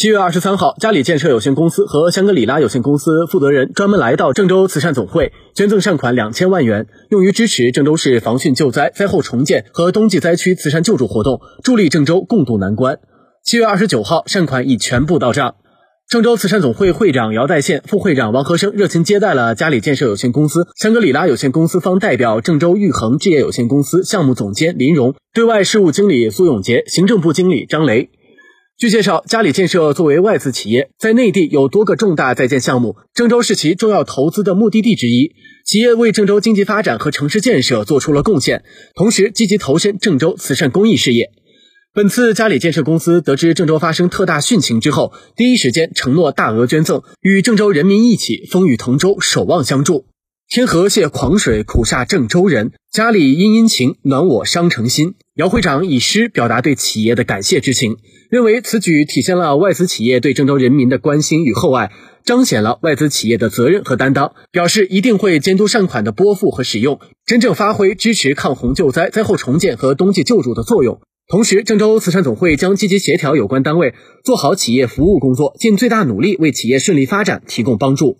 七月二十三号，嘉里建设有限公司和香格里拉有限公司负责人专门来到郑州慈善总会，捐赠善款两千万元，用于支持郑州市防汛救灾、灾后重建和冬季灾区慈善救助活动，助力郑州共度难关。七月二十九号，善款已全部到账。郑州慈善总会会长姚代宪、副会长王和生热情接待了嘉里建设有限公司、香格里拉有限公司方代表、郑州玉恒置业有限公司项目总监林荣、对外事务经理苏永杰、行政部经理张雷。据介绍，嘉里建设作为外资企业，在内地有多个重大在建项目，郑州是其重要投资的目的地之一。企业为郑州经济发展和城市建设做出了贡献，同时积极投身郑州慈善公益事业。本次嘉里建设公司得知郑州发生特大汛情之后，第一时间承诺大额捐赠，与郑州人民一起风雨同舟，守望相助。天河泄狂水，苦煞郑州人。家里殷殷情，暖我伤城心。姚会长以诗表达对企业的感谢之情，认为此举体现了外资企业对郑州人民的关心与厚爱，彰显了外资企业的责任和担当。表示一定会监督善款的拨付和使用，真正发挥支持抗洪救灾、灾后重建和冬季救助的作用。同时，郑州慈善总会将积极协调有关单位，做好企业服务工作，尽最大努力为企业顺利发展提供帮助。